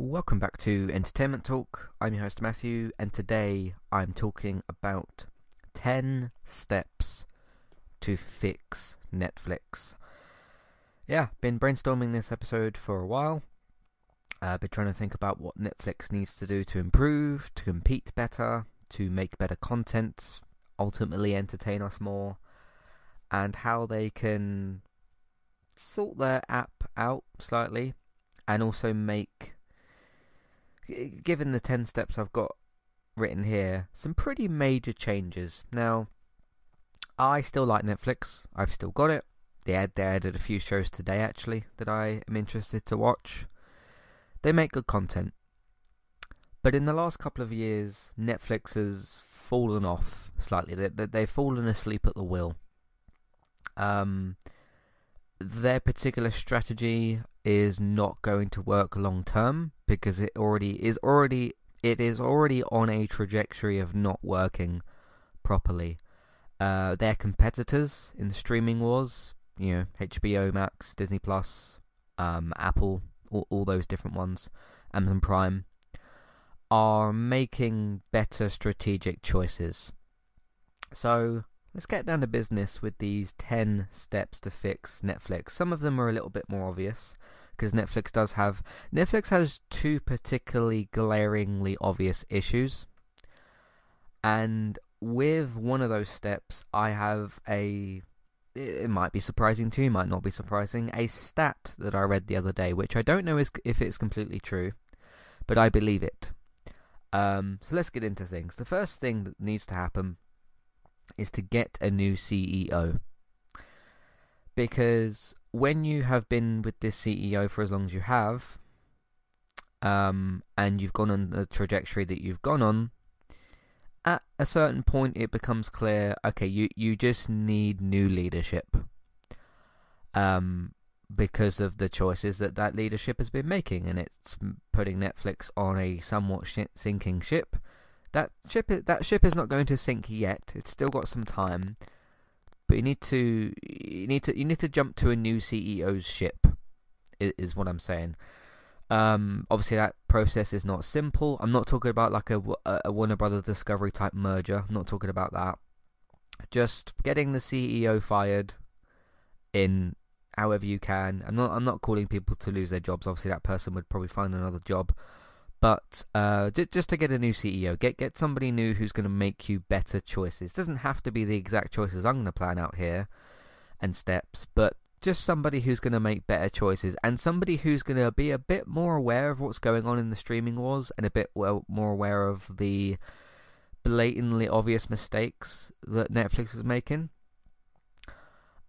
Welcome back to Entertainment Talk. I'm your host Matthew, and today I'm talking about 10 steps to fix Netflix. Yeah, been brainstorming this episode for a while. I've uh, been trying to think about what Netflix needs to do to improve, to compete better, to make better content, ultimately entertain us more, and how they can sort their app out slightly and also make given the 10 steps I've got written here, some pretty major changes. Now, I still like Netflix. I've still got it. They, add, they added a few shows today, actually, that I am interested to watch. They make good content. But in the last couple of years, Netflix has fallen off slightly. They, they, they've fallen asleep at the wheel. Um, their particular strategy is not going to work long term because it already is already it is already on a trajectory of not working properly. Uh, their competitors in the streaming wars, you know, HBO Max, Disney Plus, um, Apple, all, all those different ones, Amazon Prime, are making better strategic choices. So let's get down to business with these 10 steps to fix Netflix. Some of them are a little bit more obvious because Netflix does have Netflix has two particularly glaringly obvious issues. And with one of those steps, I have a it might be surprising to you, might not be surprising, a stat that I read the other day, which I don't know is, if it's completely true, but I believe it. Um, so let's get into things. The first thing that needs to happen is to get a new CEO. Because when you have been with this CEO for as long as you have, um, and you've gone on the trajectory that you've gone on, at a certain point it becomes clear, okay, you, you just need new leadership. Um, because of the choices that that leadership has been making, and it's putting Netflix on a somewhat sh- sinking ship. That ship, that ship is not going to sink yet. It's still got some time, but you need to, you need to, you need to jump to a new CEO's ship. Is what I'm saying. Um, obviously, that process is not simple. I'm not talking about like a, a Warner Brothers Discovery type merger. I'm not talking about that. Just getting the CEO fired in however you can. I'm not I'm not calling people to lose their jobs. Obviously, that person would probably find another job. But uh, just to get a new CEO, get get somebody new who's going to make you better choices. Doesn't have to be the exact choices I'm going to plan out here and steps, but just somebody who's going to make better choices and somebody who's going to be a bit more aware of what's going on in the streaming wars and a bit well, more aware of the blatantly obvious mistakes that Netflix is making.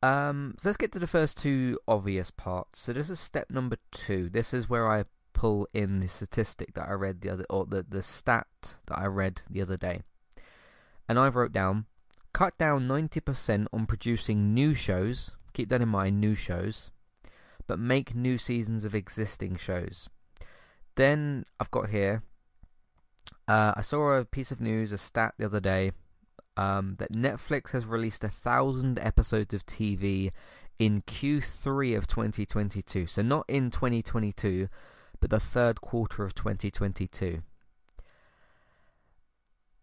Um, so let's get to the first two obvious parts. So this is step number two. This is where I pull in the statistic that I read the other, or the the stat that I read the other day, and I wrote down: cut down ninety percent on producing new shows. Keep that in mind, new shows, but make new seasons of existing shows. Then I've got here. Uh, I saw a piece of news, a stat the other day um, that Netflix has released a thousand episodes of TV in Q3 of 2022. So not in 2022, but the third quarter of 2022.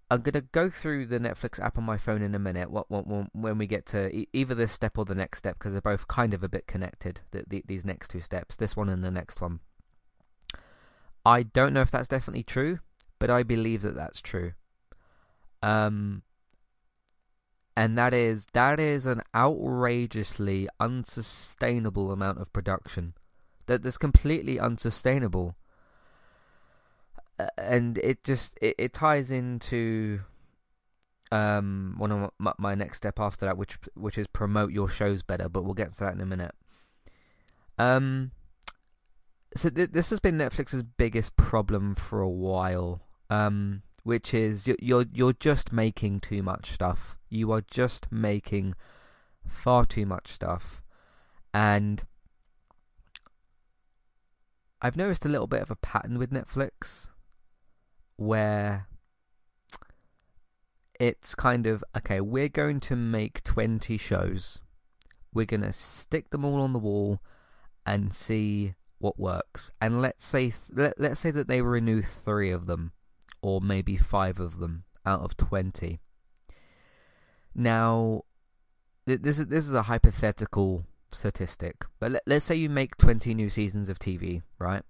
I'm gonna go through the Netflix app on my phone in a minute. When we get to either this step or the next step, because they're both kind of a bit connected. The, the, these next two steps, this one and the next one. I don't know if that's definitely true, but I believe that that's true. Um, and that is that is an outrageously unsustainable amount of production that that's completely unsustainable. And it just it, it ties into um one of my, my next step after that which which is promote your shows better but we'll get to that in a minute. Um so th- this has been Netflix's biggest problem for a while um which is you're you're just making too much stuff. You are just making far too much stuff, and I've noticed a little bit of a pattern with Netflix where it's kind of okay, we're going to make 20 shows. We're going to stick them all on the wall and see what works, and let's say let, let's say that they renew three of them, or maybe five of them out of twenty. Now, this is this is a hypothetical statistic, but let, let's say you make twenty new seasons of TV, right?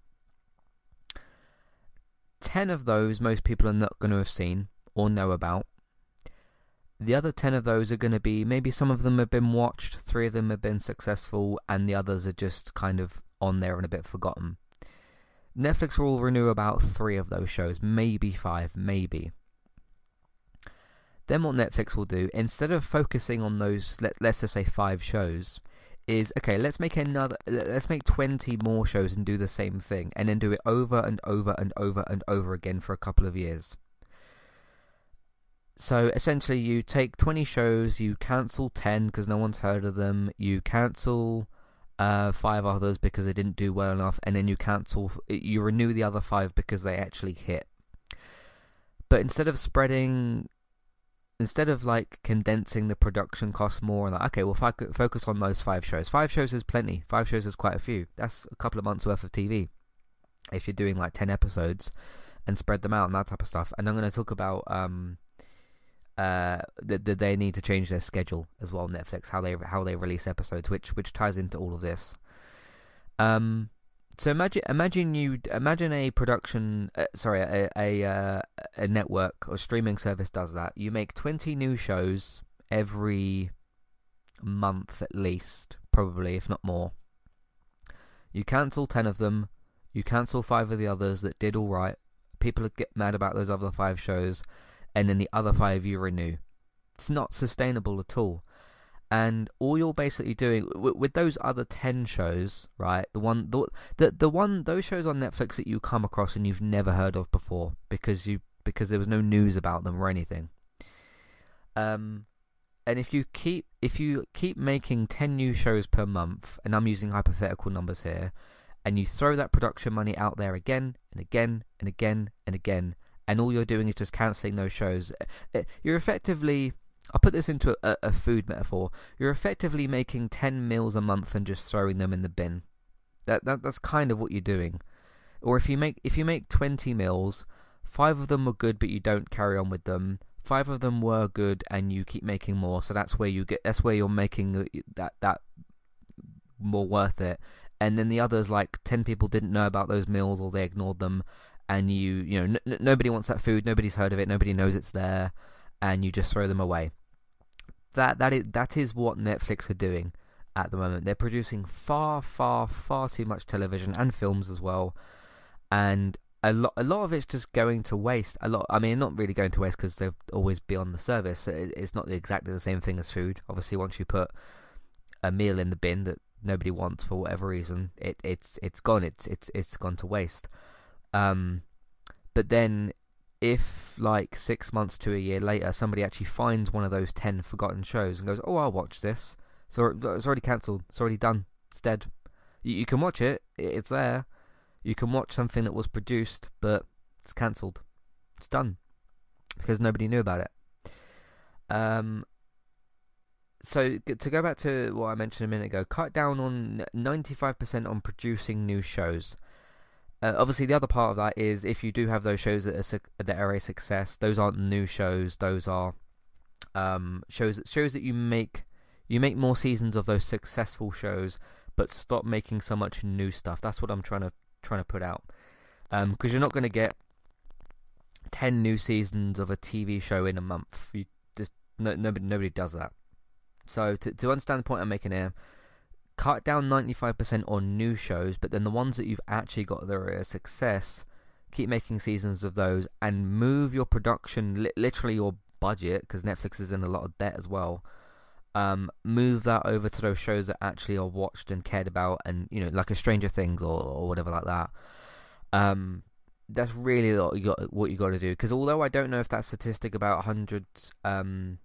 Ten of those most people are not going to have seen or know about. The other 10 of those are going to be maybe some of them have been watched, three of them have been successful, and the others are just kind of on there and a bit forgotten. Netflix will renew about three of those shows, maybe five, maybe. Then what Netflix will do, instead of focusing on those, let, let's just say five shows, is okay. Let's make another. Let's make twenty more shows and do the same thing, and then do it over and over and over and over again for a couple of years. So essentially, you take 20 shows, you cancel 10 because no one's heard of them, you cancel uh, five others because they didn't do well enough, and then you cancel, you renew the other five because they actually hit. But instead of spreading, instead of like condensing the production cost more, and like okay, we'll focus on those five shows. Five shows is plenty. Five shows is quite a few. That's a couple of months worth of TV. If you're doing like 10 episodes and spread them out and that type of stuff. And I'm going to talk about um uh, that, that they need to change their schedule as well. Netflix, how they how they release episodes, which which ties into all of this. Um, so imagine imagine you imagine a production, uh, sorry, a a uh, a network or streaming service does that. You make twenty new shows every month at least, probably if not more. You cancel ten of them. You cancel five of the others that did all right. People get mad about those other five shows and then the other five you renew. It's not sustainable at all. And all you're basically doing with, with those other ten shows, right? The one, the, the the one, those shows on Netflix that you come across and you've never heard of before because you because there was no news about them or anything. Um, and if you keep if you keep making 10 new shows per month and I'm using hypothetical numbers here and you throw that production money out there again and again and again and again and all you're doing is just cancelling those shows. Uh, uh, you're effectively, I'll put this into a, a, food metaphor. You're effectively making ten meals a month and just throwing them in the bin. That that that's kind of what you're doing. Or if you make if you make twenty meals, five of them were good, but you don't carry on with them. Five of them were good, and you keep making more. So that's where you get. That's where you're making that that more worth it. And then the others, like ten people, didn't know about those meals or they ignored them, and you you know n- nobody wants that food, nobody's heard of it, nobody knows it's there, and you just throw them away. That that is that is what Netflix are doing at the moment. They're producing far far far too much television and films as well, and a lot a lot of it's just going to waste. A lot, I mean, not really going to waste because they'll always be on the service. it's not exactly the same thing as food. Obviously, once you put a meal in the bin that nobody wants for whatever reason, it it's it's gone. It's it's it's gone to waste. Um, but then, if like six months to a year later, somebody actually finds one of those ten forgotten shows and goes, "Oh, I'll watch this," so it's already cancelled. It's already done. It's dead. You, you can watch it. It's there. You can watch something that was produced, but it's cancelled. It's done because nobody knew about it. Um, so to go back to what I mentioned a minute ago, cut down on 95% on producing new shows. Uh, obviously, the other part of that is if you do have those shows that are su- that are a success, those aren't new shows. Those are um, shows that shows that you make you make more seasons of those successful shows, but stop making so much new stuff. That's what I'm trying to trying to put out. Because um, you're not going to get ten new seasons of a TV show in a month. You just no, nobody nobody does that. So to to understand the point I'm making here, cut down 95% on new shows, but then the ones that you've actually got that are a success, keep making seasons of those and move your production, li- literally your budget, because Netflix is in a lot of debt as well. Um, move that over to those shows that actually are watched and cared about, and you know, like a Stranger Things or, or whatever like that. Um, that's really what you got, what you got to do. Because although I don't know if that statistic about hundred, um,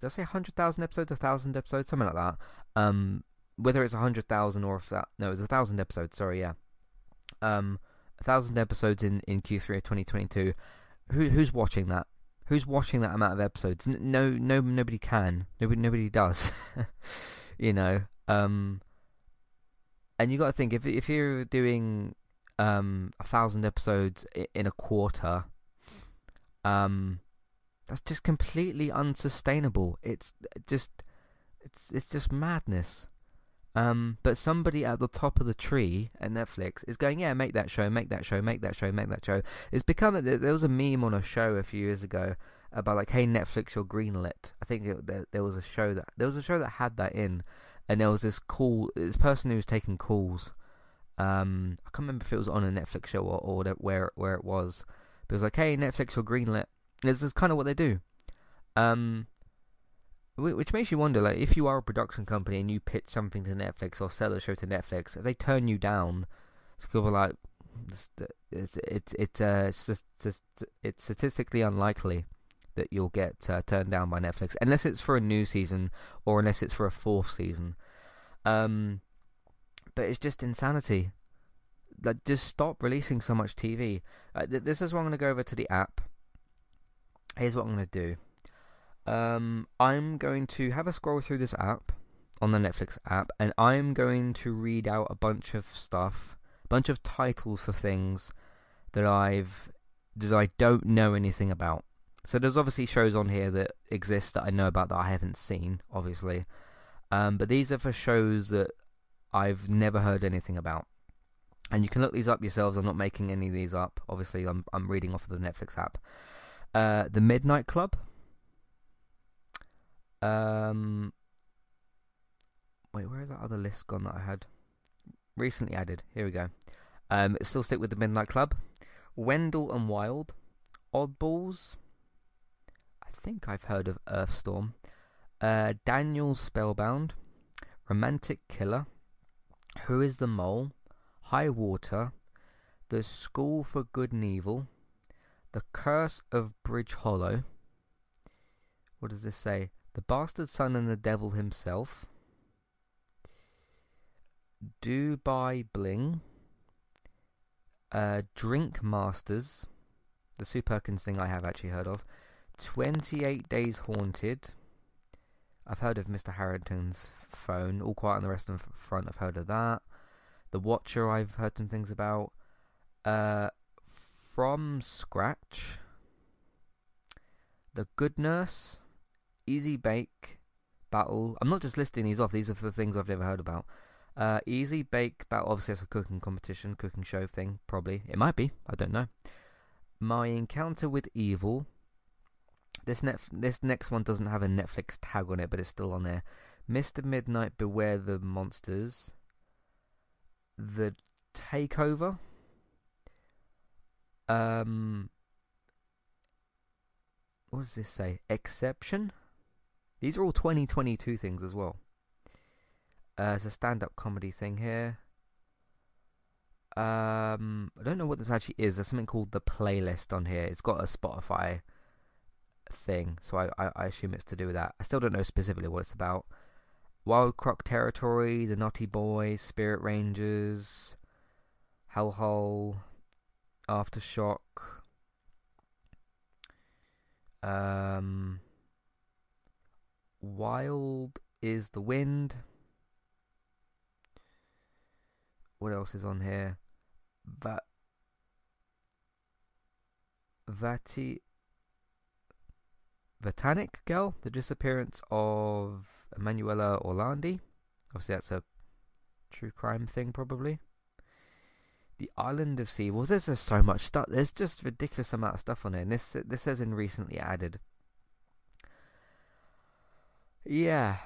did I say hundred thousand episodes, a thousand episodes, something like that. Um, whether it's a hundred thousand or if that no, it's a thousand episodes. Sorry, yeah, um, a thousand episodes in in Q3 of 2022. Who who's watching that? Who's watching that amount of episodes? No, no, nobody can. Nobody, nobody does. you know. Um, and you got to think if if you're doing um a thousand episodes in a quarter, um, that's just completely unsustainable. It's just it's it's just madness. Um, but somebody at the top of the tree at Netflix is going, yeah, make that show, make that show, make that show, make that show. It's become there was a meme on a show a few years ago about like, hey Netflix, you're greenlit. I think it, there, there was a show that there was a show that had that in, and there was this call, this person who was taking calls. Um, I can't remember if it was on a Netflix show or, or where where it was, but it was like, hey Netflix, you're greenlit. This is kind of what they do. Um, which makes you wonder, like, if you are a production company and you pitch something to Netflix or sell a show to Netflix, if they turn you down, it's kind of like it's it's it's uh, it's statistically unlikely that you'll get uh, turned down by Netflix unless it's for a new season or unless it's for a fourth season. Um, but it's just insanity. Like, just stop releasing so much TV. Uh, th- this is what I'm going to go over to the app. Here's what I'm going to do. Um, I'm going to have a scroll through this app on the Netflix app, and I'm going to read out a bunch of stuff, a bunch of titles for things that I've that I don't know anything about. So there's obviously shows on here that exist that I know about that I haven't seen, obviously. Um, but these are for shows that I've never heard anything about. And you can look these up yourselves. I'm not making any of these up. Obviously, I'm I'm reading off of the Netflix app. Uh, the Midnight Club. Um, wait, where is that other list gone that I had recently added? Here we go. Um, still stick with the Midnight Club. Wendell and Wild. Oddballs. I think I've heard of Earthstorm. Uh, Daniel Spellbound. Romantic Killer. Who is the Mole? High Water. The School for Good and Evil. The Curse of Bridge Hollow. What does this say? The Bastard Son and the Devil himself. Dubai Bling. Uh, Drink Masters. The Sue Perkins thing I have actually heard of. 28 Days Haunted. I've heard of Mr. Harrington's phone. All Quiet on the Western Front, I've heard of that. The Watcher, I've heard some things about. Uh, from Scratch. The Good Nurse. Easy Bake Battle. I'm not just listing these off, these are the things I've never heard about. Uh, Easy Bake Battle, obviously, it's a cooking competition, cooking show thing, probably. It might be, I don't know. My Encounter with Evil. This, net, this next one doesn't have a Netflix tag on it, but it's still on there. Mr. Midnight Beware the Monsters. The Takeover. Um, what does this say? Exception? These are all 2022 things as well. Uh, it's a stand-up comedy thing here. Um, I don't know what this actually is. There's something called the playlist on here. It's got a Spotify thing, so I, I, I assume it's to do with that. I still don't know specifically what it's about. Wild Croc Territory, The Naughty Boys, Spirit Rangers, Hellhole, Aftershock. Um, Wild is the Wind. What else is on here? Va- Vati Vatanic Girl, the disappearance of Emanuela Orlandi. Obviously, that's a true crime thing, probably. The Island of Sea. Well, there's just so much stuff. There's just ridiculous amount of stuff on it. And this this says in recently added. Yeah,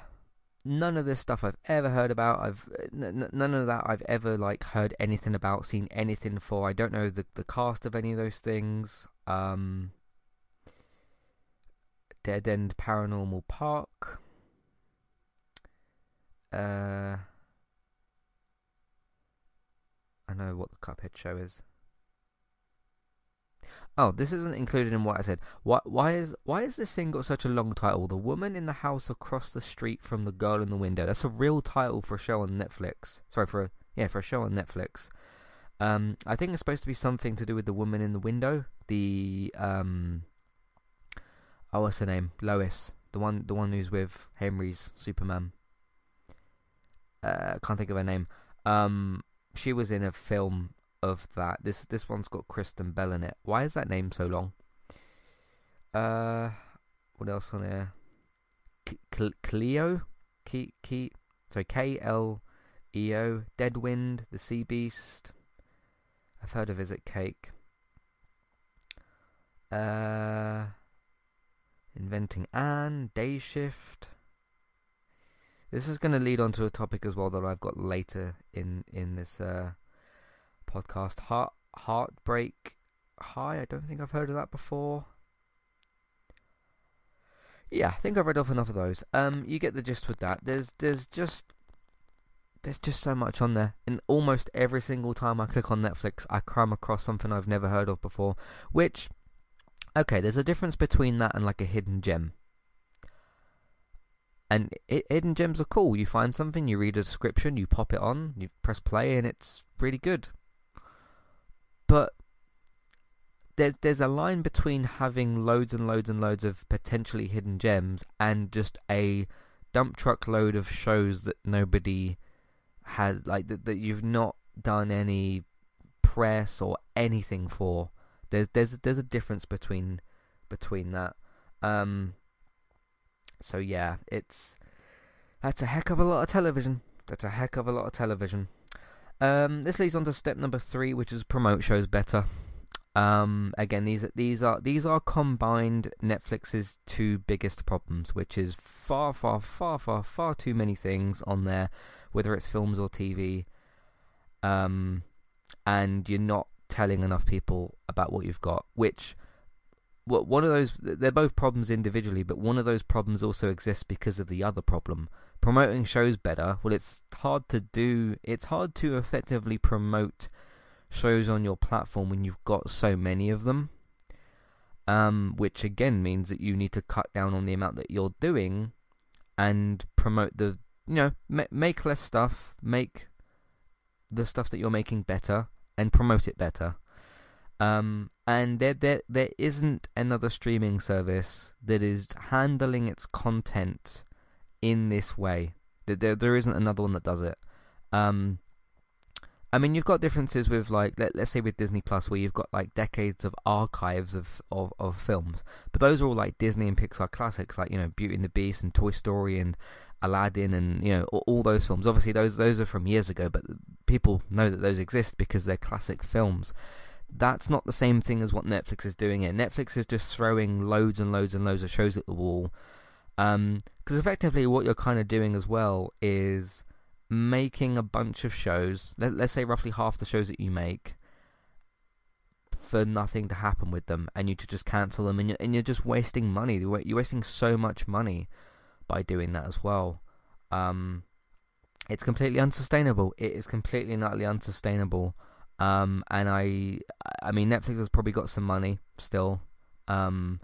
none of this stuff I've ever heard about. I've n- none of that I've ever like heard anything about, seen anything for. I don't know the the cast of any of those things. Um, Dead End Paranormal Park. Uh, I know what the Cuphead show is. Oh, this isn't included in what I said. Why, why is why is this thing got such a long title? The woman in the house across the street from the girl in the window. That's a real title for a show on Netflix. Sorry for a yeah for a show on Netflix. Um, I think it's supposed to be something to do with the woman in the window. The um, oh, what's her name? Lois, the one the one who's with Henry's Superman. Uh, can't think of her name. Um, she was in a film of that. This this one's got Kristen Bell in it. Why is that name so long? Uh, what else on there? Kleo, K K. So K L E O, Deadwind, The Sea Beast. I've heard of Is It Cake. Uh, Inventing Anne, Day Shift. This is going to lead on to a topic as well that I've got later in in this uh, podcast. Heart Heartbreak High. I don't think I've heard of that before. Yeah, I think I've read off enough of those. Um, you get the gist with that. There's there's just there's just so much on there, and almost every single time I click on Netflix, I come across something I've never heard of before. Which, okay, there's a difference between that and like a hidden gem. And hidden gems are cool. You find something, you read a description, you pop it on, you press play, and it's really good. But there, there's a line between having loads and loads and loads of potentially hidden gems and just a dump truck load of shows that nobody has, like that, that you've not done any press or anything for. There's there's there's a difference between between that. Um, so yeah, it's that's a heck of a lot of television. That's a heck of a lot of television. Um, this leads on to step number three, which is promote shows better. Um, again, these these are these are combined Netflix's two biggest problems, which is far, far, far, far, far too many things on there, whether it's films or TV. Um, and you're not telling enough people about what you've got, which what one of those they're both problems individually, but one of those problems also exists because of the other problem. Promoting shows better, well, it's hard to do. It's hard to effectively promote shows on your platform when you've got so many of them. Um, which again means that you need to cut down on the amount that you're doing and promote the, you know, ma- make less stuff, make the stuff that you're making better and promote it better. Um, and there, there, there isn't another streaming service that is handling its content in this way. There, there isn't another one that does it. Um, I mean, you've got differences with like let, us say with Disney Plus, where you've got like decades of archives of, of, of films, but those are all like Disney and Pixar classics, like you know Beauty and the Beast and Toy Story and Aladdin and you know all, all those films. Obviously, those those are from years ago, but people know that those exist because they're classic films. That's not the same thing as what Netflix is doing here. Netflix is just throwing loads and loads and loads of shows at the wall, because um, effectively what you're kind of doing as well is making a bunch of shows, let, let's say roughly half the shows that you make, for nothing to happen with them, and you to just cancel them, and you're, and you're just wasting money. You're wasting so much money by doing that as well. Um, it's completely unsustainable. It is completely and utterly unsustainable. Um, and I, I mean, Netflix has probably got some money still. Um,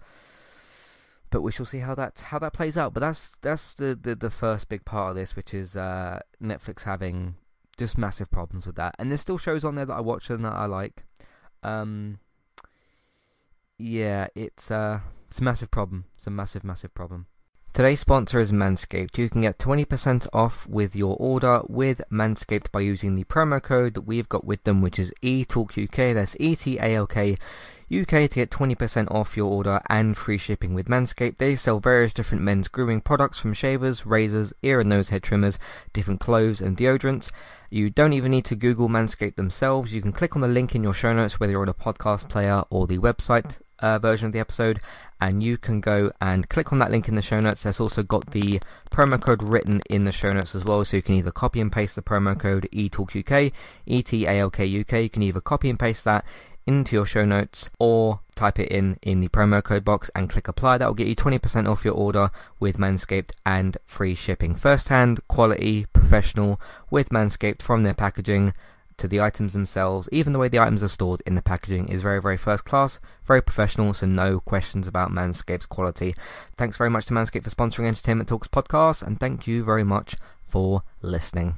but we shall see how that how that plays out. But that's that's the, the, the first big part of this, which is uh, Netflix having just massive problems with that. And there's still shows on there that I watch and that I like. Um, yeah, it's uh, it's a massive problem. It's a massive, massive problem. Today's sponsor is Manscaped. You can get 20% off with your order with Manscaped by using the promo code that we've got with them, which is ETALKUK. That's E T A L K. UK to get 20% off your order and free shipping with Manscaped. They sell various different men's grooming products from shavers, razors, ear and nose hair trimmers, different clothes and deodorants. You don't even need to Google Manscaped themselves. You can click on the link in your show notes, whether you're on a podcast player or the website uh, version of the episode, and you can go and click on that link in the show notes. There's also got the promo code written in the show notes as well, so you can either copy and paste the promo code ETALKUK, E-T-A-L-K-U-K. You can either copy and paste that into your show notes or type it in in the promo code box and click apply. That will get you 20% off your order with Manscaped and free shipping. First hand, quality, professional with Manscaped from their packaging to the items themselves. Even the way the items are stored in the packaging is very, very first class, very professional, so no questions about Manscaped's quality. Thanks very much to Manscaped for sponsoring Entertainment Talks podcast, and thank you very much for listening.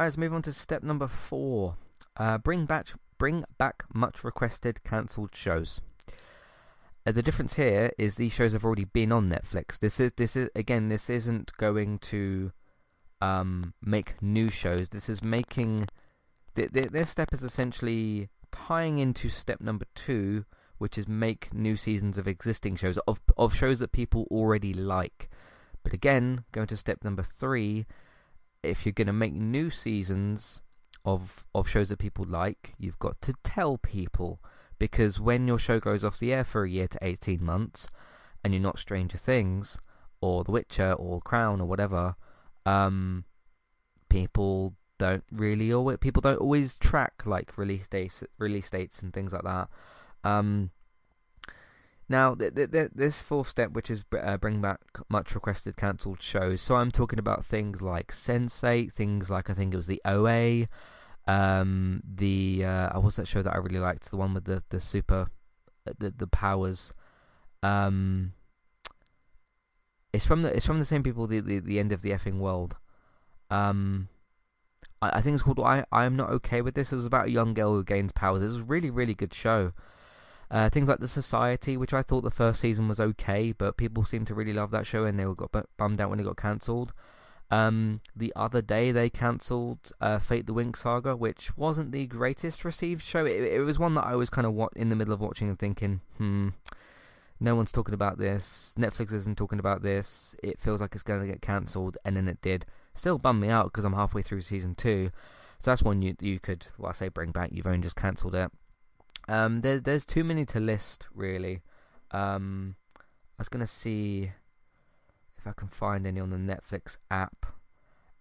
Alright, let's move on to step number four. Uh, bring back bring back much requested cancelled shows. Uh, the difference here is these shows have already been on Netflix. This is this is again this isn't going to um, make new shows. This is making th- th- this step is essentially tying into step number two, which is make new seasons of existing shows of of shows that people already like. But again, going to step number three, if you're going to make new seasons of of shows that people like, you've got to tell people because when your show goes off the air for a year to 18 months and you're not Stranger Things or The Witcher or Crown or whatever, um, people don't really always people don't always track like release dates release dates and things like that. Um, now, th- th- th- this fourth step, which is uh, bring back much requested cancelled shows. So I'm talking about things like Sense8, things like I think it was the OA, um, the uh, was that show that I really liked? The one with the the super, uh, the the powers. Um, it's from the it's from the same people. The the, the end of the effing world. Um, I, I think it's called I I am not okay with this. It was about a young girl who gains powers. It was a really really good show. Uh, things like The Society, which I thought the first season was okay, but people seemed to really love that show and they were got bummed out when it got cancelled. Um, the other day they cancelled uh, Fate the Winx Saga, which wasn't the greatest received show. It, it was one that I was kind of in the middle of watching and thinking, hmm, no one's talking about this. Netflix isn't talking about this. It feels like it's going to get cancelled, and then it did. Still bummed me out because I'm halfway through season two. So that's one you you could, well, I say bring back. You've only just cancelled it. Um, there, there's too many to list, really. Um, I was gonna see if I can find any on the Netflix app.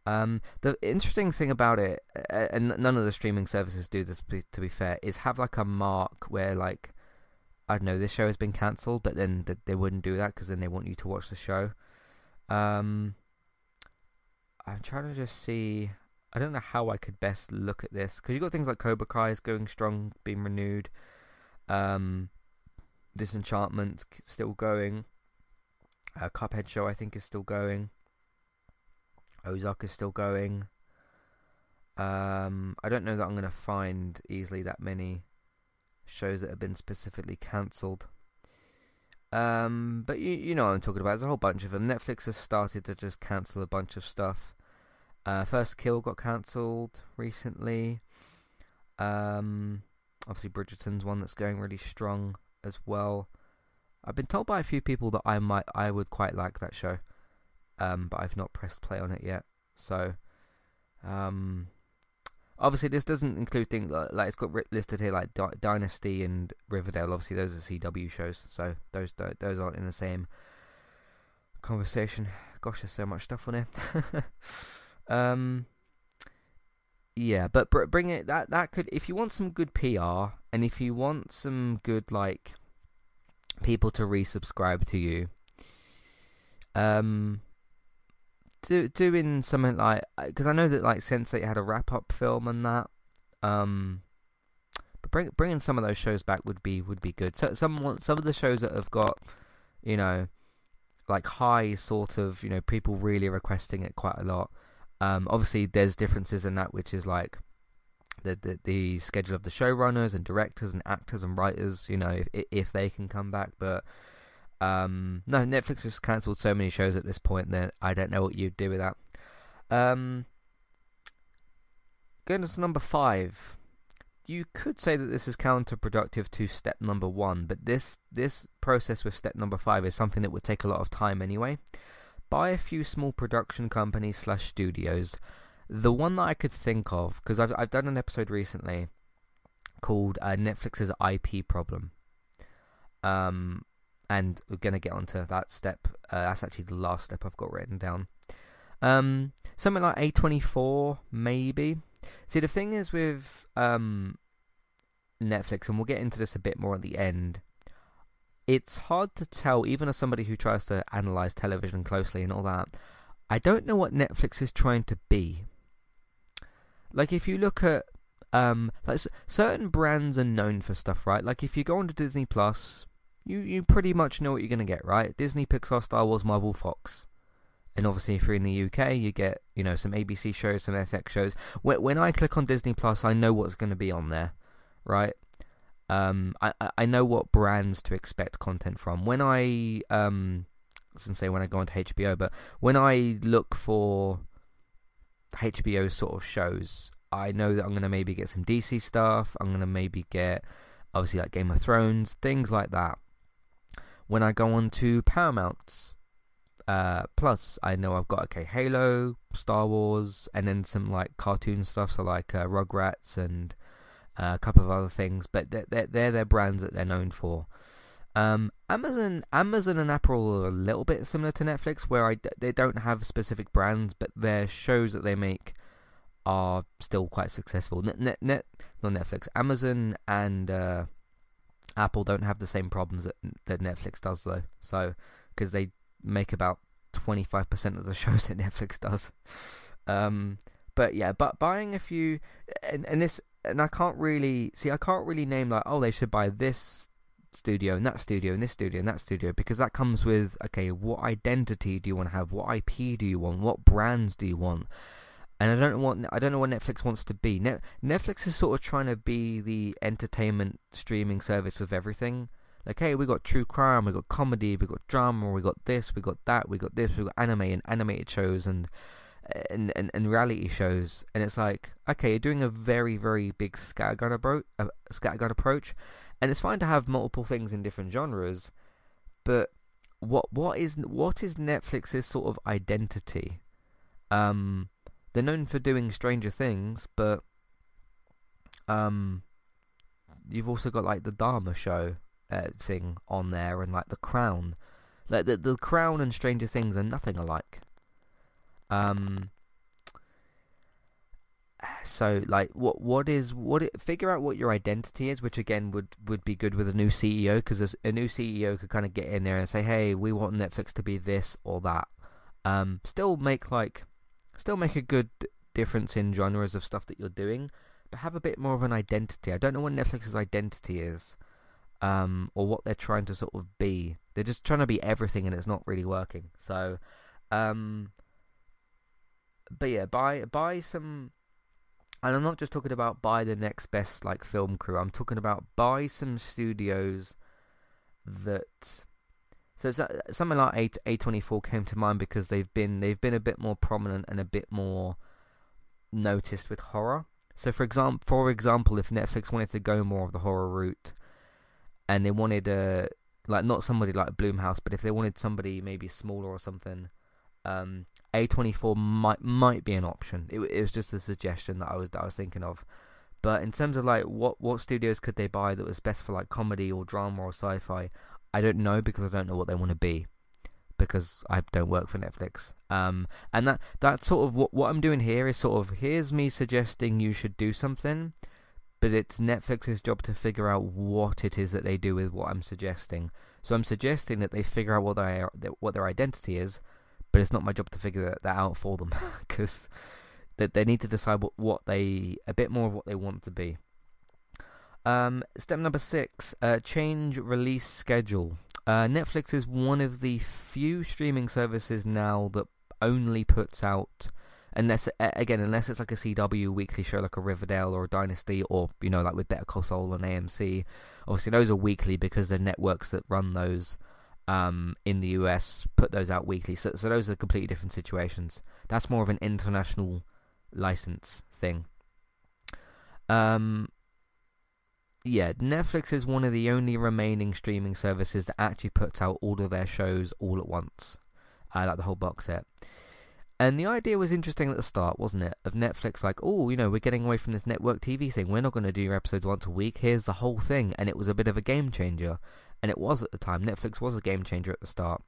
Um, the interesting thing about it, and none of the streaming services do this, to be fair, is have like a mark where like I don't know this show has been cancelled, but then they wouldn't do that because then they want you to watch the show. Um, I'm trying to just see. I don't know how I could best look at this because you've got things like Cobra Kai is going strong, being renewed. Um, Disenchantment still going. Uh, Cuphead show I think is still going. Ozark is still going. Um, I don't know that I'm going to find easily that many shows that have been specifically cancelled. Um, but you you know what I'm talking about. There's a whole bunch of them. Netflix has started to just cancel a bunch of stuff. Uh, First Kill got cancelled recently. Um, obviously Bridgerton's one that's going really strong as well. I've been told by a few people that I might, I would quite like that show, um, but I've not pressed play on it yet. So, um, obviously this doesn't include things like, like it's got listed here like D- Dynasty and Riverdale. Obviously those are CW shows, so those those aren't in the same conversation. Gosh, there's so much stuff on here. um, yeah, but br- bring it. That that could, if you want some good PR, and if you want some good like people to resubscribe to you, um, do, doing something like because I know that like Sense8 had a wrap up film and that. Um, but bring, bringing some of those shows back would be would be good. So some some of the shows that have got, you know, like high sort of you know people really requesting it quite a lot. Um, obviously there's differences in that, which is like the, the the schedule of the showrunners and directors and actors and writers. You know, if if they can come back, but um, no, Netflix has cancelled so many shows at this point that I don't know what you'd do with that. Um, to number five. You could say that this is counterproductive to step number one, but this this process with step number five is something that would take a lot of time anyway. Buy a few small production companies slash studios. The one that I could think of, because I've I've done an episode recently called uh, Netflix's IP problem. Um, and we're going to get onto that step. Uh, that's actually the last step I've got written down. Um, something like A24, maybe. See, the thing is with um, Netflix, and we'll get into this a bit more at the end, it's hard to tell, even as somebody who tries to analyze television closely and all that. I don't know what Netflix is trying to be. Like, if you look at um, like certain brands are known for stuff, right? Like if you go onto Disney Plus, you you pretty much know what you're gonna get, right? Disney, Pixar, Star Wars, Marvel, Fox. And obviously, if you're in the UK, you get you know some ABC shows, some FX shows. When when I click on Disney Plus, I know what's going to be on there, right? Um, I I know what brands to expect content from. When I um, I say when I go onto HBO, but when I look for HBO sort of shows, I know that I'm gonna maybe get some DC stuff. I'm gonna maybe get obviously like Game of Thrones, things like that when I go on to Paramount uh, Plus, I know I've got okay Halo, Star Wars, and then some like cartoon stuff, so like uh, Rugrats and uh, a couple of other things. But they're, they're they're their brands that they're known for. Um, Amazon, Amazon and Apple are a little bit similar to Netflix, where I they don't have specific brands, but their shows that they make are still quite successful. Net, net, net not Netflix, Amazon and uh, Apple don't have the same problems that that Netflix does though. So because they make about twenty five percent of the shows that Netflix does. Um, but yeah, but buying a few and and this and I can't really see. I can't really name like oh they should buy this studio and that studio and this studio and that studio because that comes with okay what identity do you want to have what IP do you want what brands do you want and I don't know what I don't know what Netflix wants to be. Net, Netflix is sort of trying to be the entertainment streaming service of everything. Like, hey, we got true crime, we got comedy, we got drama, we got this, we got that, we got this, we got anime and animated shows and and and, and reality shows. And it's like, okay, you're doing a very very big scattergun approach, uh, scattergun approach, and it's fine to have multiple things in different genres, but what what is what is Netflix's sort of identity? Um they're known for doing Stranger Things, but um, you've also got like the Dahmer show uh, thing on there, and like the Crown. Like the the Crown and Stranger Things are nothing alike. Um. So like, what what is what? It, figure out what your identity is, which again would would be good with a new CEO because a new CEO could kind of get in there and say, hey, we want Netflix to be this or that. Um, still make like still make a good difference in genres of stuff that you're doing, but have a bit more of an identity. I don't know what Netflix's identity is, um, or what they're trying to sort of be. They're just trying to be everything, and it's not really working. So, um, but yeah, buy buy some. And I'm not just talking about buy the next best like film crew. I'm talking about buy some studios that so uh, something like A A twenty four came to mind because they've been they've been a bit more prominent and a bit more noticed with horror. So for example, for example, if Netflix wanted to go more of the horror route, and they wanted a like not somebody like Blumhouse, but if they wanted somebody maybe smaller or something, um, A twenty four might might be an option. It, it was just a suggestion that I was that I was thinking of. But in terms of like what what studios could they buy that was best for like comedy or drama or sci-fi, I don't know because I don't know what they want to be. because I don't work for Netflix. Um, and that that's sort of what what I'm doing here is sort of here's me suggesting you should do something, but it's Netflix's job to figure out what it is that they do with what I'm suggesting. So I'm suggesting that they figure out what their what their identity is, but it's not my job to figure that, that out for them because that they need to decide what, what they a bit more of what they want to be. Um, step number six: uh, change release schedule. Uh, Netflix is one of the few streaming services now that only puts out unless again unless it's like a CW weekly show like a Riverdale or a Dynasty or you know like with Better Call Saul and AMC. Obviously those are weekly because the networks that run those um, in the US put those out weekly. So so those are completely different situations. That's more of an international license thing. Um yeah, Netflix is one of the only remaining streaming services that actually puts out all of their shows all at once. Uh, like the whole box set. And the idea was interesting at the start, wasn't it? Of Netflix, like, oh, you know, we're getting away from this network TV thing. We're not going to do your episodes once a week. Here's the whole thing. And it was a bit of a game changer. And it was at the time. Netflix was a game changer at the start.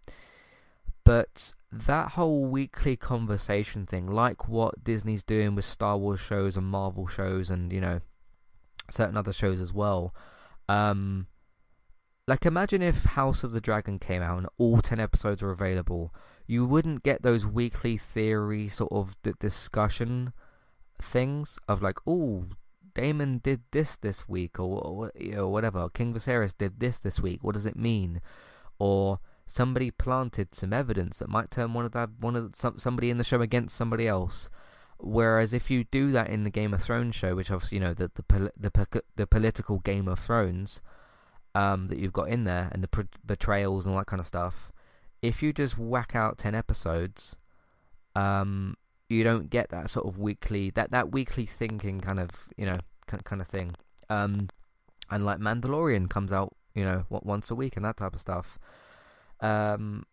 But that whole weekly conversation thing, like what Disney's doing with Star Wars shows and Marvel shows and, you know, certain other shows as well, um, like imagine if House of the Dragon came out and all 10 episodes were available you wouldn't get those weekly theory sort of d- discussion things of like, oh, Daemon did this this week, or, you know, whatever. King Viserys did this this week. What does it mean? Or somebody planted some evidence that might turn one of that one of some, somebody in the show against somebody else. Whereas if you do that in the Game of Thrones show, which obviously you know the the the, the political Game of Thrones um, that you've got in there and the betrayals and all that kind of stuff, if you just whack out 10 episodes, um, you don't get that sort of weekly, that, that weekly thinking kind of, you know, kind, of thing. Um, and like Mandalorian comes out, you know, once a week and that type of stuff. Um,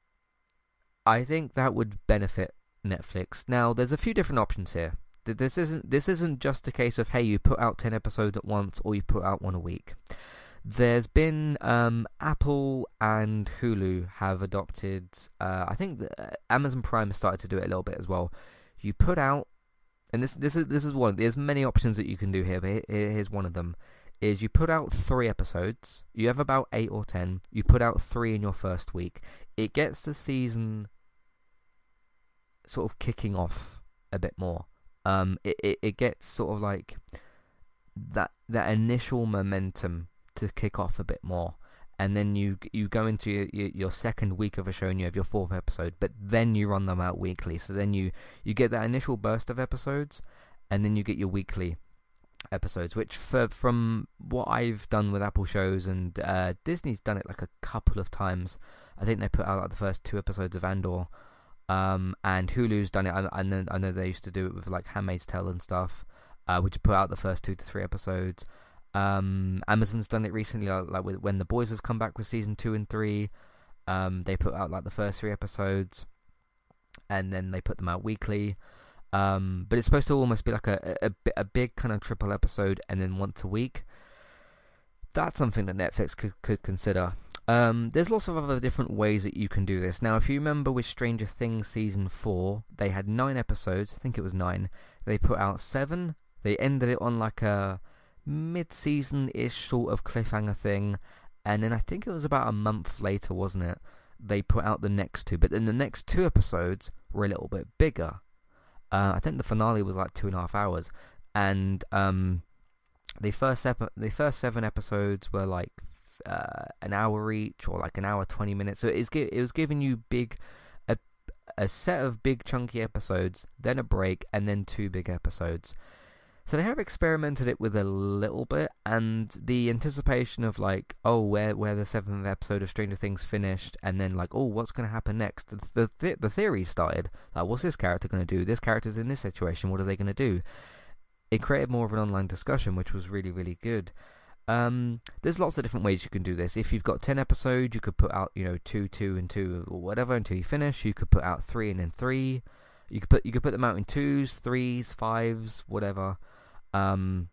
I think that would benefit Netflix. Now, there's a few different options here. This isn't this isn't just a case of hey, you put out ten episodes at once or you put out one a week. There's been um, Apple and Hulu have adopted. Uh, I think uh, Amazon Prime has started to do it a little bit as well. You put out, and this this is this is one. There's many options that you can do here, but here's one of them: is you put out three episodes. You have about eight or ten. You put out three in your first week. It gets the season sort of kicking off a bit more. Um, it, it, it gets sort of like that that initial momentum to kick off a bit more and then you you go into your, your second week of a show and you have your fourth episode, but then you run them out weekly. So then you you get that initial burst of episodes, and then you get your weekly episodes. Which for from what I've done with Apple shows and uh, Disney's done it like a couple of times. I think they put out like the first two episodes of Andor, um, and Hulu's done it. I, I know I know they used to do it with like Handmaid's Tale and stuff, uh, which put out the first two to three episodes. Um, Amazon's done it recently, like, like with, when the boys has come back with season two and three. Um, they put out like the first three episodes, and then they put them out weekly. Um, but it's supposed to almost be like a, a, a big kind of triple episode, and then once a week. That's something that Netflix could could consider. Um, there's lots of other different ways that you can do this. Now, if you remember with Stranger Things season four, they had nine episodes. I think it was nine. They put out seven. They ended it on like a mid-season ish sort of cliffhanger thing, and then I think it was about a month later, wasn't it? They put out the next two, but then the next two episodes were a little bit bigger. Uh, I think the finale was like two and a half hours, and um, the first the first seven episodes were like uh, an hour each, or like an hour twenty minutes. So it's it was giving you big a set of big chunky episodes, then a break, and then two big episodes. So they have experimented it with a little bit, and the anticipation of like, oh, where where the seventh episode of Stranger Things finished, and then like, oh, what's going to happen next? The the, the theory started. Like, what's this character going to do? This character's in this situation. What are they going to do? It created more of an online discussion, which was really really good. Um, there's lots of different ways you can do this. If you've got ten episodes, you could put out you know two, two, and two, or whatever until you finish. You could put out three and then three. You could put you could put them out in twos, threes, fives, whatever. Um,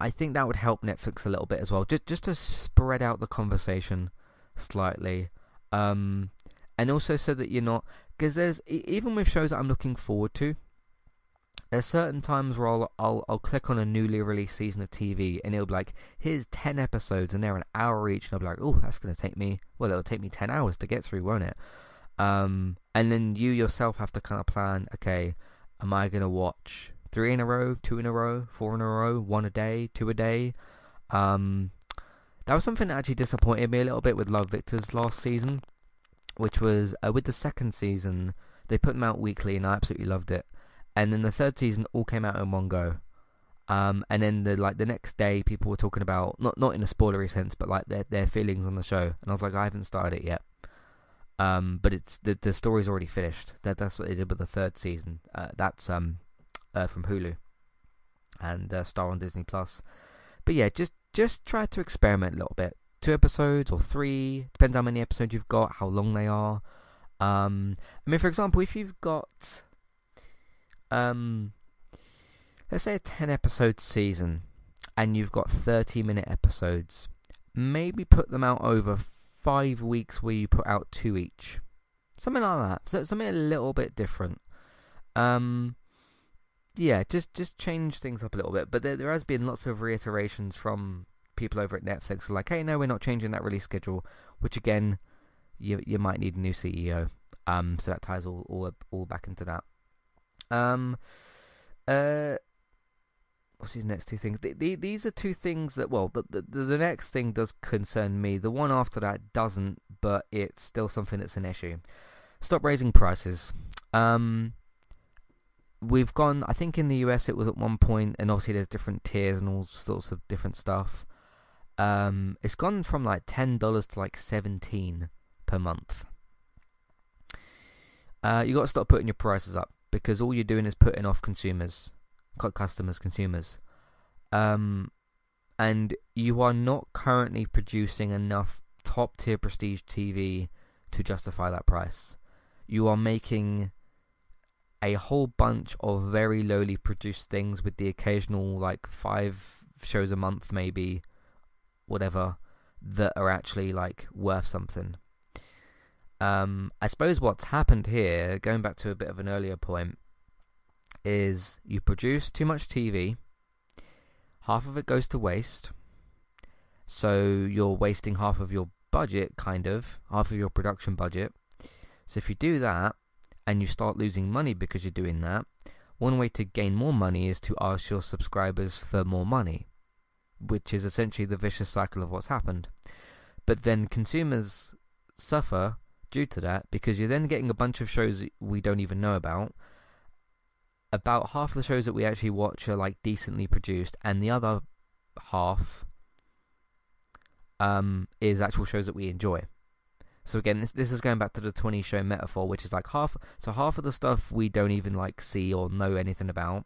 I think that would help Netflix a little bit as well, just just to spread out the conversation slightly. Um, and also so that you're not because there's even with shows that I'm looking forward to. There's certain times where I'll, I'll I'll click on a newly released season of TV and it'll be like, here's ten episodes and they're an hour each, and I'll be like, oh, that's gonna take me well, it'll take me ten hours to get through, won't it? Um, and then you yourself have to kind of plan, okay, am I gonna watch three in a row, two in a row, four in a row, one a day, two a day? Um, that was something that actually disappointed me a little bit with Love, Victor's last season, which was uh, with the second season they put them out weekly and I absolutely loved it, and then the third season all came out in one go. Um, and then the like the next day, people were talking about not not in a spoilery sense, but like their their feelings on the show, and I was like, I haven't started it yet. Um, but it's the the story's already finished. That that's what they did with the third season. Uh, that's um, uh, from Hulu, and uh, star on Disney Plus. But yeah, just just try to experiment a little bit. Two episodes or three, depends how many episodes you've got, how long they are. Um, I mean, for example, if you've got, um, let's say a ten episode season, and you've got thirty minute episodes, maybe put them out over five weeks where you put out two each, something like that. So something a little bit different. Um, yeah, just just change things up a little bit. But there there has been lots of reiterations from people over at Netflix, like, hey, no, we're not changing that release schedule. Which again, you you might need a new CEO. Um, so that ties all all all back into that. Um, uh. What's these next two things? The, the, these are two things that, well, the, the the next thing does concern me. The one after that doesn't, but it's still something that's an issue. Stop raising prices. Um, we've gone. I think in the US it was at one point, and obviously there's different tiers and all sorts of different stuff. Um, it's gone from like ten dollars to like seventeen per month. Uh, you got to stop putting your prices up because all you're doing is putting off consumers, customers, consumers. Um, and you are not currently producing enough top tier prestige TV to justify that price. You are making a whole bunch of very lowly produced things with the occasional like five shows a month maybe whatever that are actually like worth something. Um i suppose what's happened here going back to a bit of an earlier point is you produce too much tv half of it goes to waste so you're wasting half of your budget kind of half of your production budget. So if you do that and you start losing money because you're doing that, one way to gain more money is to ask your subscribers for more money, which is essentially the vicious cycle of what's happened. But then consumers suffer due to that because you're then getting a bunch of shows we don't even know about. About half the shows that we actually watch are like decently produced, and the other half um, is actual shows that we enjoy. So again, this this is going back to the 20 show metaphor, which is like half. So half of the stuff we don't even like see or know anything about.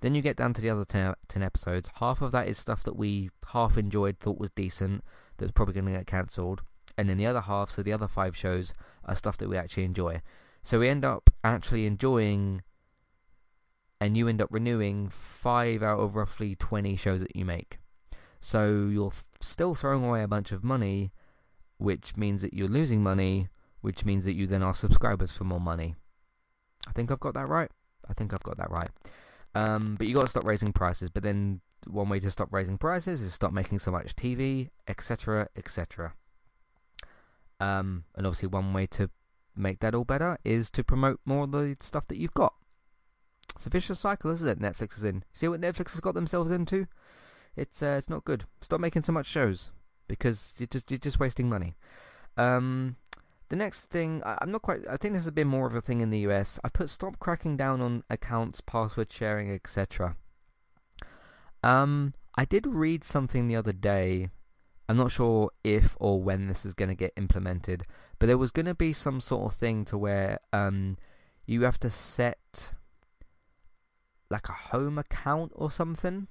Then you get down to the other 10, 10 episodes. Half of that is stuff that we half enjoyed, thought was decent, that's probably going to get cancelled. And then the other half, so the other five shows, are stuff that we actually enjoy. So we end up actually enjoying, and you end up renewing five out of roughly 20 shows that you make. So you're still throwing away a bunch of money which means that you're losing money, which means that you then ask subscribers for more money. I think I've got that right. I think I've got that right. Um, but you got to stop raising prices. But then one way to stop raising prices is stop making so much TV, etc., etc. Um, and obviously, one way to make that all better is to promote more of the stuff that you've got. It's a vicious cycle, isn't it? Netflix is in. See what Netflix has got themselves into? It's uh, it's not good. Stop making so much shows because you're just you're just wasting money. Um, the next thing, I, am not quite. I think this has been more of a thing in the US. I put stop cracking down on accounts, password sharing, etc. Um, I did read something the other day. I'm not sure if or when this is going to get implemented, but there was going to be some sort of thing to where um, you have to set like a home account or something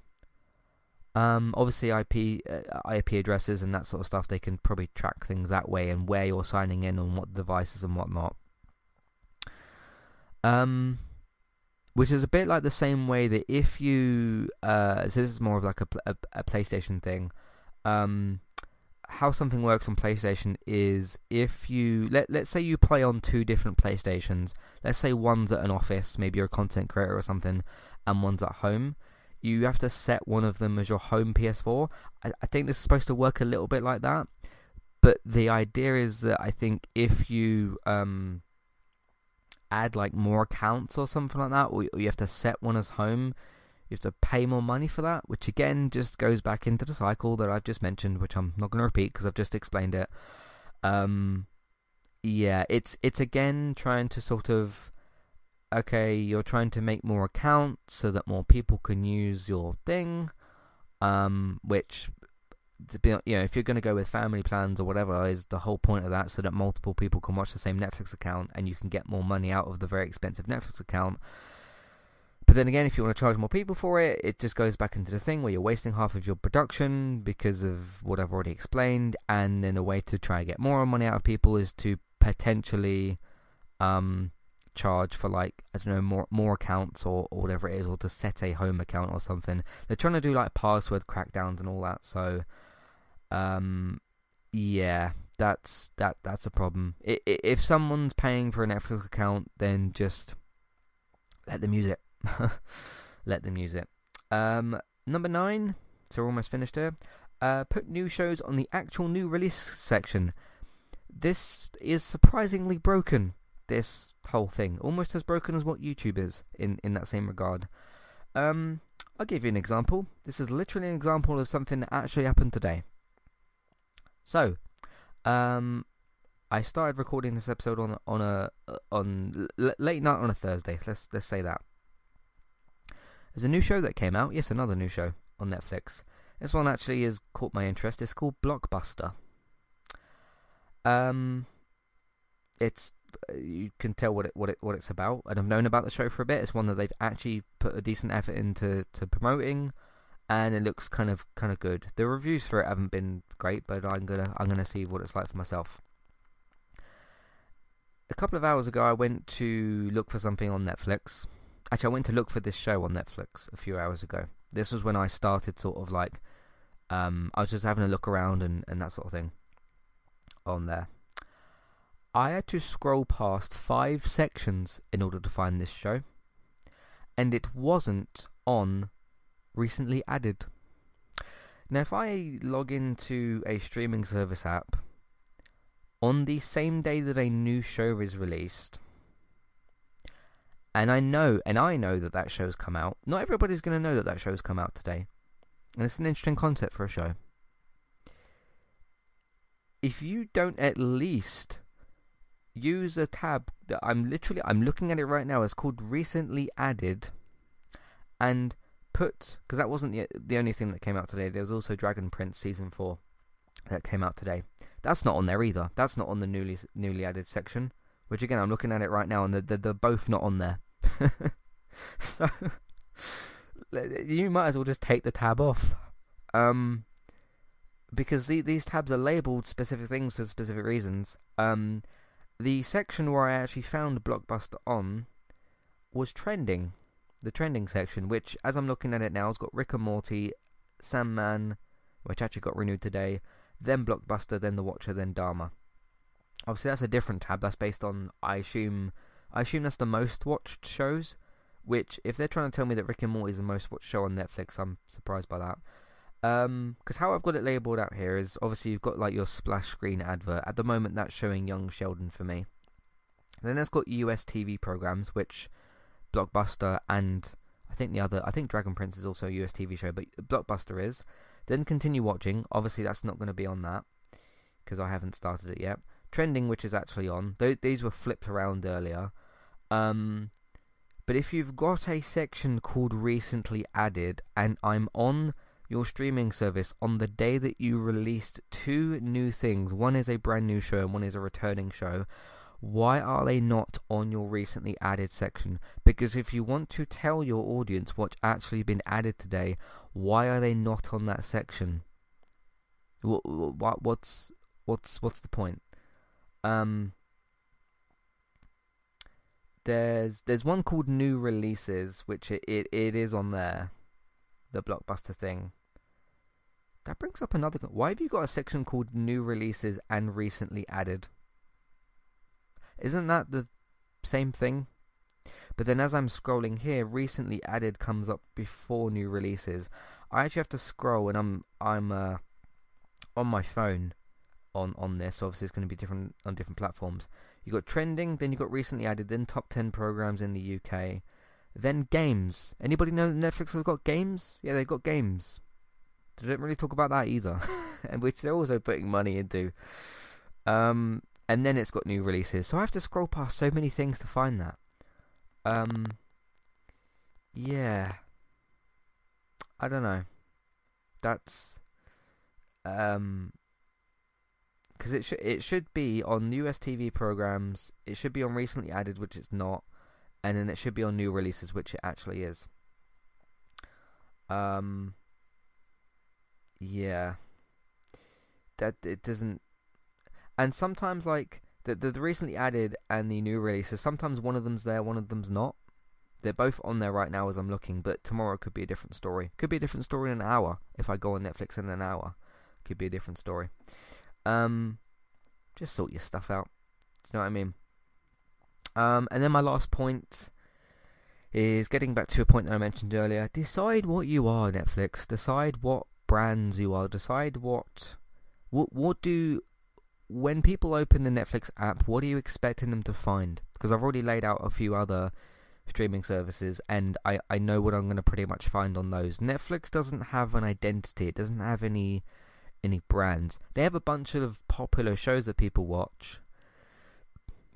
um, obviously, IP uh, IP addresses and that sort of stuff, they can probably track things that way and where you're signing in on what devices and whatnot. Um, which is a bit like the same way that if you, uh, so this is more of like a, a, a PlayStation thing. Um, how something works on PlayStation is if you let let's say you play on two different PlayStations. Let's say one's at an office, maybe you're a content creator or something, and one's at home. You have to set one of them as your home PS4. I, I think this is supposed to work a little bit like that, but the idea is that I think if you um, add like more accounts or something like that, or you have to set one as home, you have to pay more money for that, which again just goes back into the cycle that I've just mentioned, which I'm not going to repeat because I've just explained it. Um, yeah, it's it's again trying to sort of okay, you're trying to make more accounts so that more people can use your thing, um, which to be, you know, if you're going to go with family plans or whatever, is the whole point of that so that multiple people can watch the same Netflix account and you can get more money out of the very expensive Netflix account. But then again, if you want to charge more people for it, it just goes back into the thing where you're wasting half of your production because of what I've already explained. And then a way to try and get more money out of people is to potentially um, charge for like I don't know more more accounts or, or whatever it is, or to set a home account or something. They're trying to do like password crackdowns and all that. So, um, yeah, that's that that's a problem. if someone's paying for a Netflix account, then just let them use it. Let them use it. Um, number nine, so we're almost finished here. Uh, put new shows on the actual new release section. This is surprisingly broken. This whole thing, almost as broken as what YouTube is in in that same regard. Um, I'll give you an example. This is literally an example of something that actually happened today. So, um, I started recording this episode on on a on late night on a Thursday. Let's let's say that. There's a new show that came out. Yes, another new show on Netflix. This one actually has caught my interest. It's called Blockbuster. Um, it's you can tell what it what it what it's about, and I've known about the show for a bit. It's one that they've actually put a decent effort into to promoting, and it looks kind of kind of good. The reviews for it haven't been great, but I'm gonna I'm gonna see what it's like for myself. A couple of hours ago, I went to look for something on Netflix, Actually, I went to look for this show on Netflix a few hours ago. This was when I started sort of like, um, I was just having a look around and, and that sort of thing on there. I had to scroll past five sections in order to find this show, and it wasn't on recently added. Now, if I log into a streaming service app on the same day that a new show is released, and I know, and I know that that show's come out. Not everybody's going to know that that show's come out today. And it's an interesting concept for a show. If you don't at least use a tab that I'm literally, I'm looking at it right now, it's called recently added, and put, because that wasn't the, the only thing that came out today, there was also Dragon Prince Season 4 that came out today. That's not on there either. That's not on the newly newly added section. Which again, I'm looking at it right now, and they're, they're both not on there. so you might as well just take the tab off. Um, because the, these tabs are labeled specific things for specific reasons. Um, the section where I actually found Blockbuster on was trending. The trending section, which, as I'm looking at it now, has got Rick and Morty, Sandman, which actually got renewed today, then Blockbuster, then The Watcher, then Dahmer. Obviously, that's a different tab. That's based on, I assume, I assume that's the most watched shows. Which, if they're trying to tell me that Rick and Morty is the most watched show on Netflix, I'm surprised by that. Um, because how I've got it labelled out here is obviously you've got like your splash screen advert. At the moment, that's showing Young Sheldon for me. Then it's got US TV programs, which Blockbuster and I think the other, I think Dragon Prince is also a US TV show, but Blockbuster is. Then continue watching. Obviously, that's not going to be on that because I haven't started it yet trending, which is actually on. Th- these were flipped around earlier. Um, but if you've got a section called recently added, and I'm on your streaming service on the day that you released two new things, one is a brand new show and one is a returning show. Why are they not on your recently added section? Because if you want to tell your audience what's actually been added today, why are they not on that section? What, what what's what's what's the point? Um, there's there's one called new releases, which it, it, it is on there, the blockbuster thing. That brings up another. Why have you got a section called new releases and recently added? Isn't that the same thing? But then as I'm scrolling here, recently added comes up before new releases. I actually have to scroll, and I'm I'm uh, on my phone on on this. Obviously, it's going to be different on different platforms. You got trending, then you got recently added, then top ten programs in the UK, then games. Anybody know Netflix has got games? Yeah, they've got games. They don't really talk about that either, and which they're also putting money into. Um, and then it's got new releases. So I have to scroll past so many things to find that. Um, yeah. I don't know. That's um because it should it should be on US TV programs. It should be on recently added, which it's not, and then it should be on new releases, which it actually is. Um. Yeah. That it doesn't, and sometimes like the, the the recently added and the new releases. Sometimes one of them's there, one of them's not. They're both on there right now as I'm looking, but tomorrow could be a different story. Could be a different story in an hour if I go on Netflix in an hour. Could be a different story. Um, just sort your stuff out. Do you know what I mean? Um, and then my last point is getting back to a point that I mentioned earlier. Decide what you are, Netflix. Decide what brands you are. Decide what what what do when people open the Netflix app, what are you expecting them to find? Because I've already laid out a few other streaming services and I, I know what I'm going to pretty much find on those. Netflix doesn't have an identity. It doesn't have any any brands. They have a bunch of popular shows that people watch.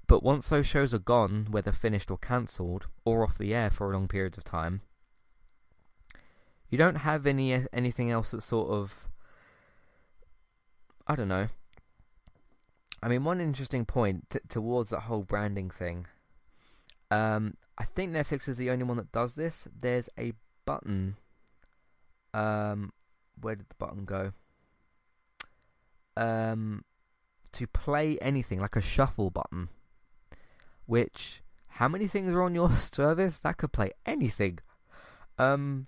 But once those shows are gone, whether finished or cancelled, or off the air for long periods of time, you don't have any anything else that sort of I don't know. I mean, one interesting point t- towards that whole branding thing. Um, I think Netflix is the only one that does this. There's a button. Um, where did the button go? um, to play anything, like a shuffle button. Which, how many things are on your service? That could play anything. Um,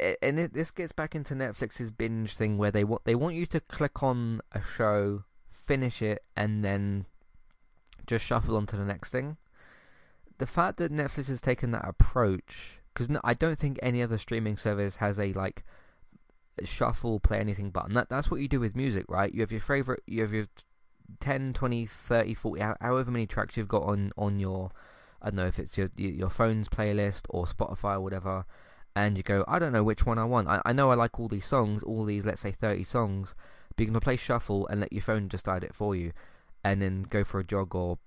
and this gets back into Netflix's binge thing where they want they want you to click on a show, finish it, and then just shuffle on to the next thing. The fact that Netflix has taken that approach, because no, I don't think any other streaming service has a like shuffle, play anything button. That that's what you do with music, right? You have your favorite, you have your 10, 20, 30, 40, however many tracks you've got on on your I don't know if it's your your phone's playlist or Spotify or whatever, and you go, I don't know which one I want. I, I know I like all these songs, all these let's say 30 songs, but you can play shuffle and let your phone decide it for you, and then go for a jog or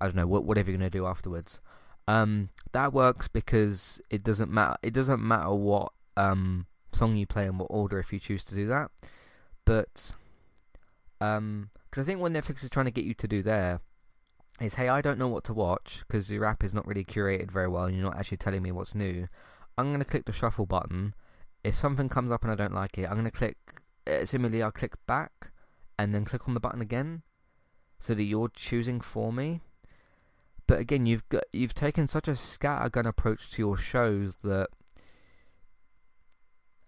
I don't know whatever you're gonna do afterwards. Um, that works because it doesn't matter. It doesn't matter what um song you play in what order if you choose to do that. But um, because I think what Netflix is trying to get you to do there is, hey, I don't know what to watch because your app is not really curated very well, and you're not actually telling me what's new. I'm gonna click the shuffle button. If something comes up and I don't like it, I'm gonna click. Uh, similarly, I'll click back and then click on the button again, so that you're choosing for me. But again, you've got you've taken such a scattergun approach to your shows that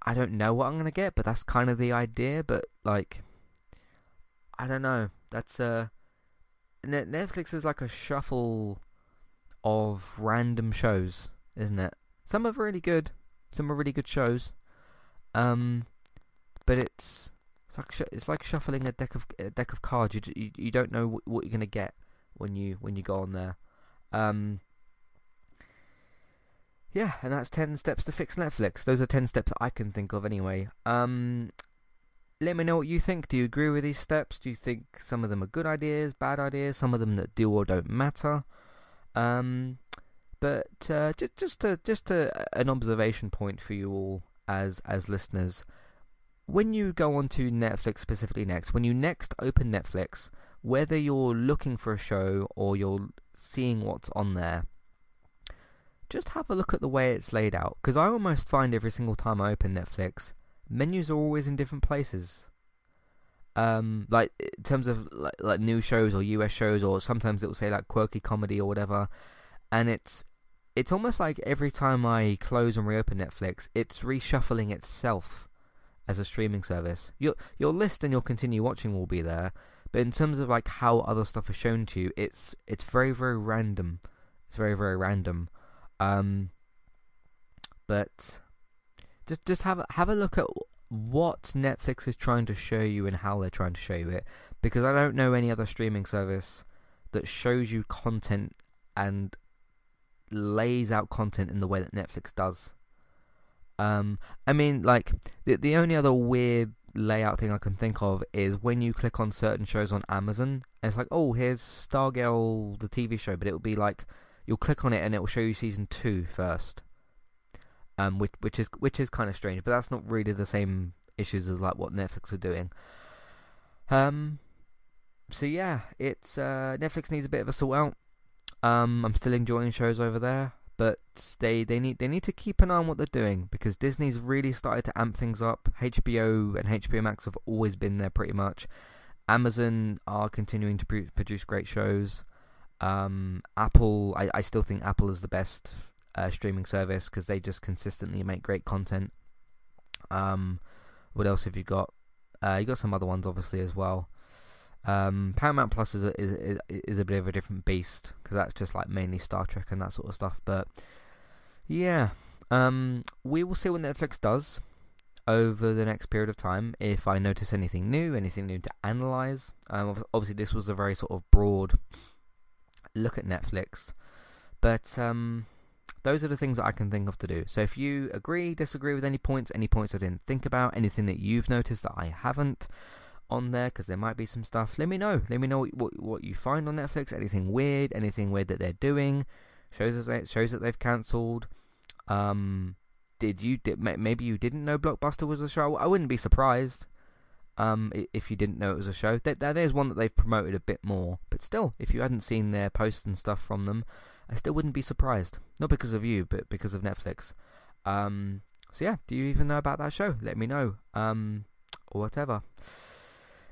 I don't know what I'm gonna get, but that's kind of the idea. But like, I don't know. That's uh, Netflix is like a shuffle of random shows, isn't it? Some are really good, some are really good shows. Um, but it's it's like it's like shuffling a deck of a deck of cards. You you, you don't know what, what you're gonna get when you when you go on there. Um, yeah, and that's 10 steps to fix Netflix. Those are 10 steps I can think of anyway. Um, let me know what you think. Do you agree with these steps? Do you think some of them are good ideas, bad ideas, some of them that do or don't matter? Um, but uh, just just just an observation point for you all as as listeners. When you go onto Netflix specifically next, when you next open Netflix, whether you're looking for a show or you're seeing what's on there, just have a look at the way it's laid out. Because I almost find every single time I open Netflix, menus are always in different places. Um, like in terms of like, like new shows or US shows, or sometimes it will say like quirky comedy or whatever, and it's it's almost like every time I close and reopen Netflix, it's reshuffling itself as a streaming service. Your your list and your continue watching will be there, but in terms of like how other stuff is shown to you, it's it's very very random. It's very very random. Um, but just just have have a look at what Netflix is trying to show you and how they're trying to show you it, because I don't know any other streaming service that shows you content and lays out content in the way that Netflix does. Um, I mean, like the the only other weird layout thing I can think of is when you click on certain shows on Amazon, it's like, oh, here's Stargirl, the TV show, but it will be like you'll click on it and it will show you season two first. Um, which which is which is kind of strange, but that's not really the same issues as like what Netflix are doing. Um, so yeah, it's uh, Netflix needs a bit of a sort out. Um, I'm still enjoying shows over there but they, they need they need to keep an eye on what they're doing because Disney's really started to amp things up. HBO and HBO Max have always been there pretty much. Amazon are continuing to produce great shows. Um, Apple, I, I still think Apple is the best uh, streaming service because they just consistently make great content. Um, what else have you got? Uh, you got some other ones obviously as well. Um, Paramount Plus is a, is is a bit of a different beast because that's just like mainly Star Trek and that sort of stuff. But yeah, um, we will see what Netflix does over the next period of time. If I notice anything new, anything new to analyze. Um, obviously, this was a very sort of broad look at Netflix, but um, those are the things that I can think of to do. So if you agree, disagree with any points, any points I didn't think about, anything that you've noticed that I haven't on there because there might be some stuff. Let me know. Let me know what what you find on Netflix. Anything weird? Anything weird that they're doing? Shows that shows that they've cancelled. Um, did you did maybe you didn't know Blockbuster was a show? I wouldn't be surprised. Um, if you didn't know it was a show, that that is one that they've promoted a bit more. But still, if you hadn't seen their posts and stuff from them, I still wouldn't be surprised. Not because of you, but because of Netflix. Um, so yeah, do you even know about that show? Let me know. Um, or whatever.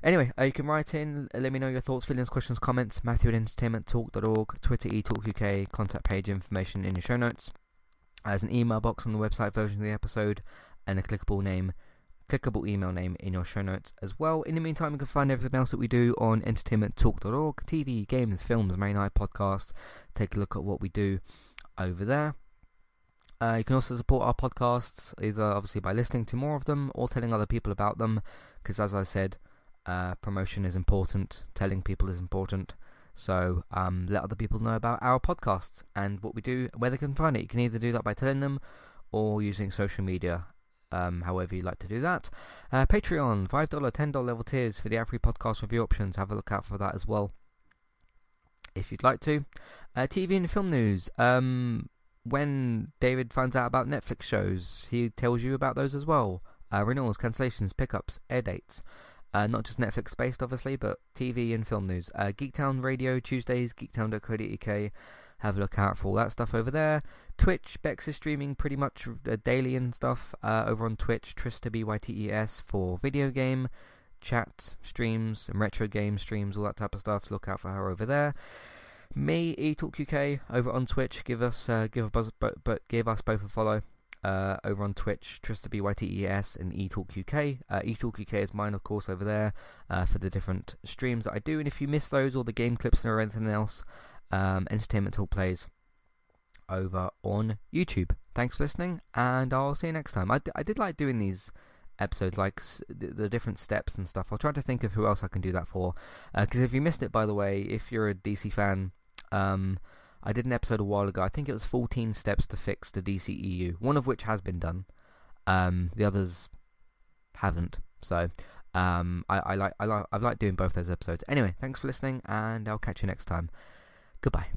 Anyway, uh, you can write in, uh, let me know your thoughts, feelings, questions, comments, Matthew at entertainmenttalk.org, Twitter eTalkUK, contact page information in your show notes. There's an email box on the website version of the episode, and a clickable name, clickable email name in your show notes as well. In the meantime, you can find everything else that we do on entertainmenttalk.org, TV, games, films, main night podcast. Take a look at what we do over there. Uh, you can also support our podcasts either obviously by listening to more of them or telling other people about them because as I said uh, promotion is important, telling people is important. So um, let other people know about our podcasts and what we do, where they can find it. You can either do that by telling them or using social media, um, however you like to do that. Uh, Patreon, $5, $10 level tiers for the ad-free podcast review options. Have a look out for that as well if you'd like to. Uh, TV and film news. Um, when David finds out about Netflix shows, he tells you about those as well. Uh, renewals, cancellations, pickups, air dates. Uh, not just Netflix based, obviously, but TV and film news. Uh, Geektown Radio, Tuesdays, geektown.co.uk. Have a look out for all that stuff over there. Twitch, Bex is streaming pretty much daily and stuff uh, over on Twitch. Trista B-Y-T-E-S for video game, chat, streams, and retro game streams, all that type of stuff. Look out for her over there. Me, eTalk UK, over on Twitch. Give us, uh, give but give us both a follow uh, over on Twitch, Trista B-Y-T-E-S and eTalk UK. Uh, eTalk UK is mine, of course, over there uh, for the different streams that I do. And if you miss those or the game clips or anything else, um, Entertainment Talk plays over on YouTube. Thanks for listening, and I'll see you next time. I, d- I did like doing these episodes, like s- the different steps and stuff. I'll try to think of who else I can do that for. Because uh, if you missed it, by the way, if you're a DC fan, um, I did an episode a while ago. I think it was 14 steps to fix the DCEU, one of which has been done. Um, the others haven't. So um, I, I like I like I've liked doing both those episodes. Anyway, thanks for listening, and I'll catch you next time. Goodbye.